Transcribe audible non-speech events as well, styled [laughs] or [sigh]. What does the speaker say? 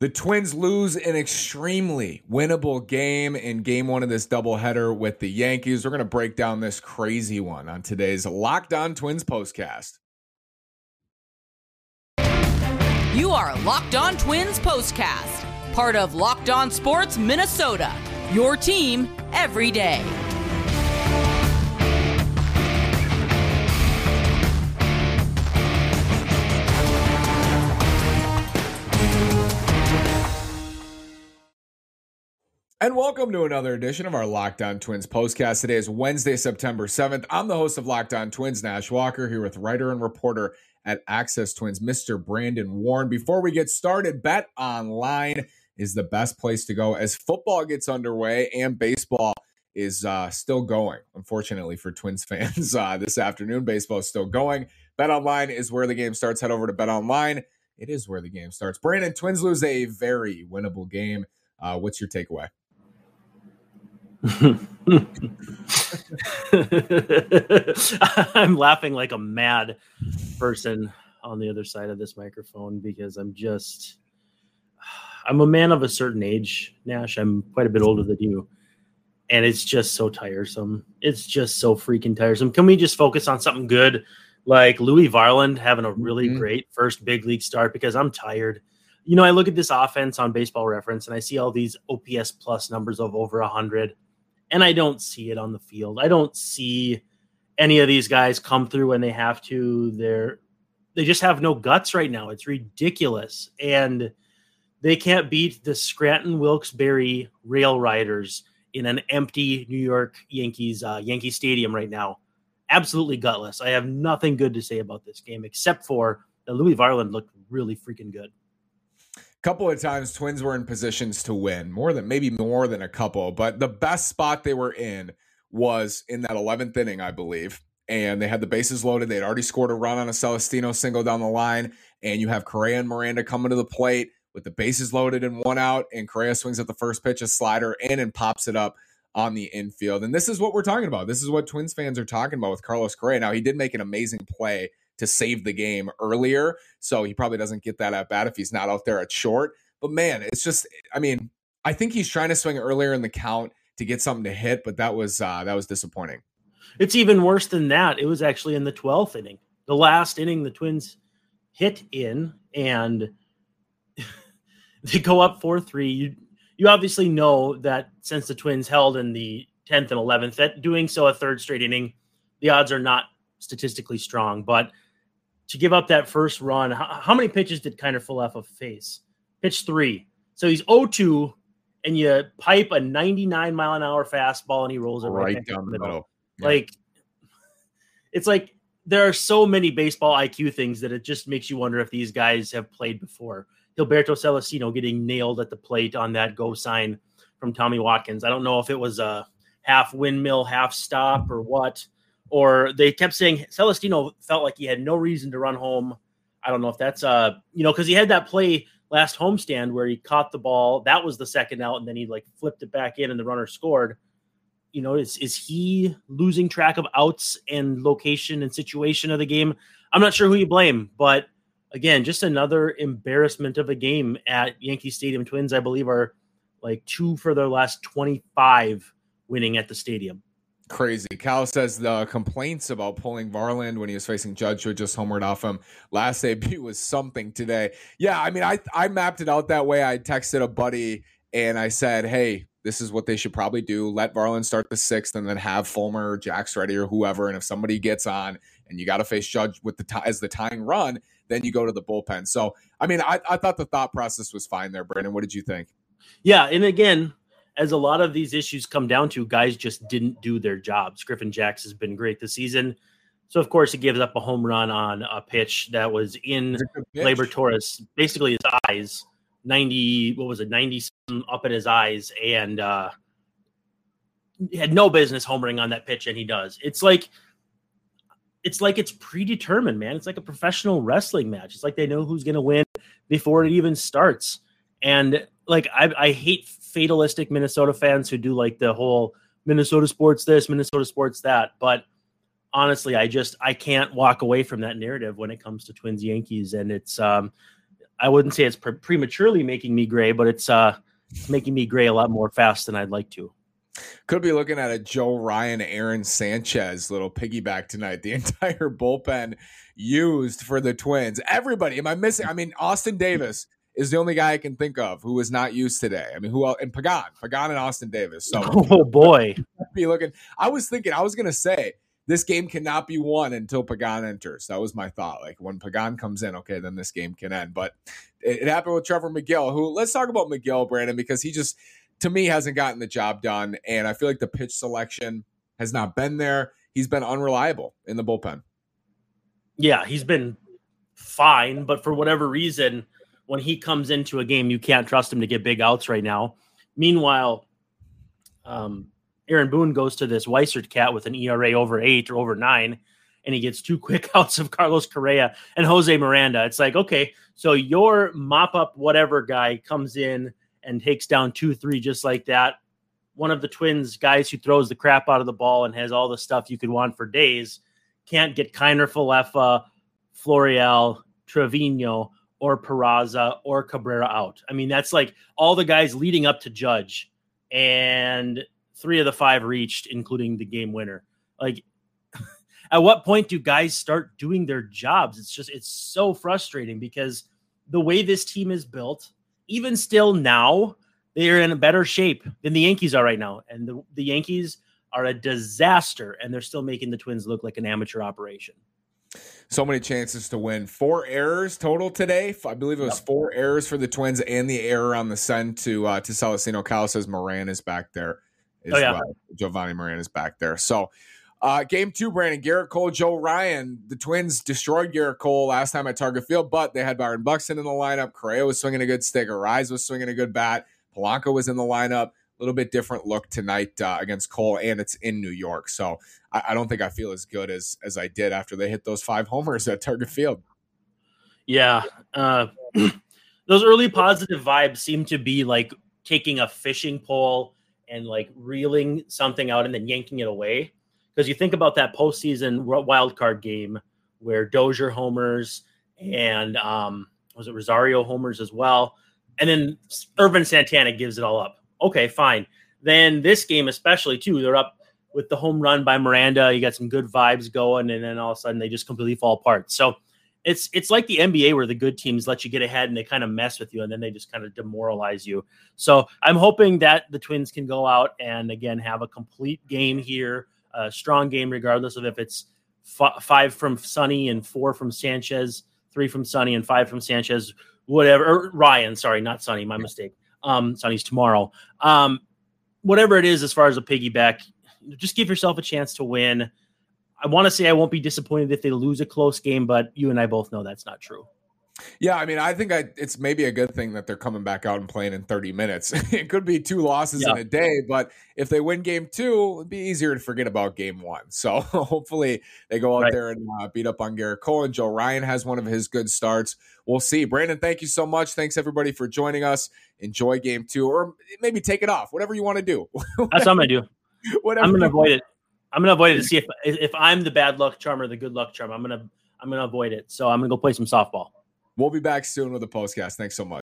The Twins lose an extremely winnable game in game one of this doubleheader with the Yankees. We're going to break down this crazy one on today's Locked On Twins postcast. You are Locked On Twins postcast, part of Locked On Sports Minnesota, your team every day. And welcome to another edition of our Locked On Twins postcast. Today is Wednesday, September 7th. I'm the host of Locked On Twins, Nash Walker, here with writer and reporter at Access Twins, Mr. Brandon Warren. Before we get started, Bet Online is the best place to go as football gets underway and baseball is uh, still going. Unfortunately for Twins [laughs] fans, uh, this afternoon baseball is still going. Bet Online is where the game starts. Head over to Bet Online. It is where the game starts. Brandon, Twins lose a very winnable game. Uh, what's your takeaway? [laughs] I'm laughing like a mad person on the other side of this microphone because I'm just I'm a man of a certain age, Nash. I'm quite a bit older than you. And it's just so tiresome. It's just so freaking tiresome. Can we just focus on something good like Louis Varland having a really mm-hmm. great first big league start because I'm tired. You know, I look at this offense on baseball reference and I see all these OPS plus numbers of over 100 and I don't see it on the field. I don't see any of these guys come through when they have to. They're they just have no guts right now. It's ridiculous, and they can't beat the Scranton Wilkes-Barre Rail Riders in an empty New York Yankees uh, Yankee Stadium right now. Absolutely gutless. I have nothing good to say about this game except for that Louis Varland looked really freaking good couple of times twins were in positions to win more than maybe more than a couple but the best spot they were in was in that 11th inning i believe and they had the bases loaded. They'd already scored a run on a celestino single down the line and you have correa and miranda coming to the plate with the bases loaded and one out and correa swings at the first pitch a slider in and pops it up on the infield. And this is what we're talking about. This is what twins fans are talking about with carlos correa. Now he did make an amazing play to save the game earlier. So he probably doesn't get that at bat if he's not out there at short. But man, it's just, I mean, I think he's trying to swing earlier in the count to get something to hit, but that was uh, that was disappointing. It's even worse than that. It was actually in the 12th inning, the last inning the Twins hit in, and [laughs] they go up four three. You you obviously know that since the Twins held in the 10th and 11th, that doing so a third straight inning, the odds are not statistically strong. But to give up that first run. How, how many pitches did Kiner Falefa face? Pitch three. So he's 0-2, and you pipe a 99 mile an hour fastball, and he rolls it right, right down the middle. middle. Yeah. Like it's like there are so many baseball IQ things that it just makes you wonder if these guys have played before. Gilberto Celestino getting nailed at the plate on that go sign from Tommy Watkins. I don't know if it was a half windmill, half stop or what or they kept saying Celestino felt like he had no reason to run home. I don't know if that's uh you know because he had that play last homestand where he caught the ball that was the second out and then he like flipped it back in and the runner scored. You know, is is he losing track of outs and location and situation of the game? I'm not sure who you blame, but again, just another embarrassment of a game at Yankee Stadium. Twins, I believe, are like two for their last 25 winning at the stadium crazy. Cal says the complaints about pulling Varland when he was facing Judge who just homered off him last AB [laughs] was something today. Yeah, I mean, I I mapped it out that way. I texted a buddy and I said, "Hey, this is what they should probably do. Let Varland start the sixth, and then have Fulmer, or Jax ready, or whoever. And if somebody gets on, and you got to face Judge with the t- as the tying run, then you go to the bullpen. So, I mean, I, I thought the thought process was fine there, Brandon. What did you think? Yeah, and again, as a lot of these issues come down to, guys just didn't do their jobs. Griffin Jax has been great this season. So, of course, he gives up a home run on a pitch that was in Gleyber Torres, basically his eyes, 90, what was it, 90 up in his eyes, and uh, he had no business homering on that pitch, and he does. It's like, it's like it's predetermined, man. It's like a professional wrestling match. It's like they know who's going to win before it even starts. And like, I, I hate fatalistic Minnesota fans who do like the whole Minnesota sports this, Minnesota sports that. But honestly, I just I can't walk away from that narrative when it comes to Twins Yankees, and it's um, I wouldn't say it's pre- prematurely making me gray, but it's uh, it's making me gray a lot more fast than I'd like to. Could be looking at a Joe Ryan, Aaron Sanchez little piggyback tonight. [laughs] The entire bullpen used for the Twins. Everybody, am I missing? I mean, Austin Davis is the only guy I can think of who was not used today. I mean, who else? And Pagan, Pagan and Austin Davis. So, [laughs] oh boy, [laughs] be looking. I was thinking, I was gonna say this game cannot be won until Pagan enters. That was my thought. Like when Pagan comes in, okay, then this game can end. But it, it happened with Trevor Megill. who let's talk about Megill, Brandon, because he just to me hasn't gotten the job done. And I feel like the pitch selection has not been there. He's been unreliable in the bullpen. Yeah, he's been fine, but for whatever reason, when he comes into a game, you can't trust him to get big outs right now. Meanwhile, um, Aaron Boone goes to this Weissert cat with an ERA over eight or over nine, and he gets two [laughs] quick outs of Carlos Correa and Jose Miranda. It's like, okay, so your mop up whatever guy comes in and takes down two, three just like that. One of the twins guys who throws the crap out of the ball and has all the stuff you could want for days can't get Kiner Falefa, Florial, Trevino, or Peraza or Cabrera out. I mean, that's like all the guys leading up to Judge. And three of the five reached, including the game winner. Like, [laughs] at what point do guys start doing their jobs? It's just, it's so frustrating because the way this team is built, even still now, they are in a better shape than the Yankees are right now. And the, the Yankees are a disaster, and they're still making the Twins look like an amateur operation. So many chances to win. Four errors total today. I believe it was four errors for the Twins and the error on the send to uh, to Celestino. Cal says Moran is back there as oh, yeah. well. Jovani Moran is back there. So, uh, game two, Brandon Gerrit Cole, Joe Ryan. The Twins destroyed Gerrit Cole last time at Target Field, but they had Byron Buxton in the lineup. Correa was swinging a good stick. Arraez was swinging a good bat. Polanco was in the lineup. Little bit different look tonight uh, against Cole, and it's in New York. So I, I, don't think I feel as good as as I did after they hit those five homers at Target Field. Yeah, uh, [clears throat] those early positive vibes seem to be like taking a fishing pole and like reeling something out and then yanking it away. Because you think about that postseason wild card game where Dozier homers and um, was it Rosario homers as well, and then Ervin Santana gives it all up. Okay, fine. Then this game, especially too, they're up with the home run by Miranda. You got some good vibes going, and then all of a sudden they just completely fall apart. So it's it's like the NBA where the good teams let you get ahead and they kind of mess with you and then they just kind of demoralize you. So I'm hoping that the Twins can go out and again have a complete game here, a strong game regardless of if it's f- five from Sonny and four from Sanchez, three from Sonny and five from Sanchez, whatever. Or Ryan, sorry, not Sonny, my mistake. Um, Sonny's tomorrow. Um, whatever it is, as far as a piggyback, just give yourself a chance to win. I want to say I won't be disappointed if they lose a close game, but you and I both know that's not true. Yeah, I mean, I think I, it's maybe a good thing that they're coming back out and playing in 30 minutes. [laughs] it could be two losses yeah. in a day, but if they win game two, it'd be easier to forget about game one. [laughs] So hopefully they go out right. there and uh, beat up on Gerrit Cole. And Joe Ryan has one of his good starts. We'll see. Brandon, thank you so much. Thanks everybody for joining us. Enjoy game two, or maybe take it off, whatever you want to do. [laughs] That's what I'm going to do. Whatever I'm going to avoid it. I'm gonna avoid it to see if if I'm the bad luck charm or the good luck charm. I'm gonna I'm gonna avoid it. So I'm gonna go play some softball. We'll be back soon with the postcast. Thanks so much.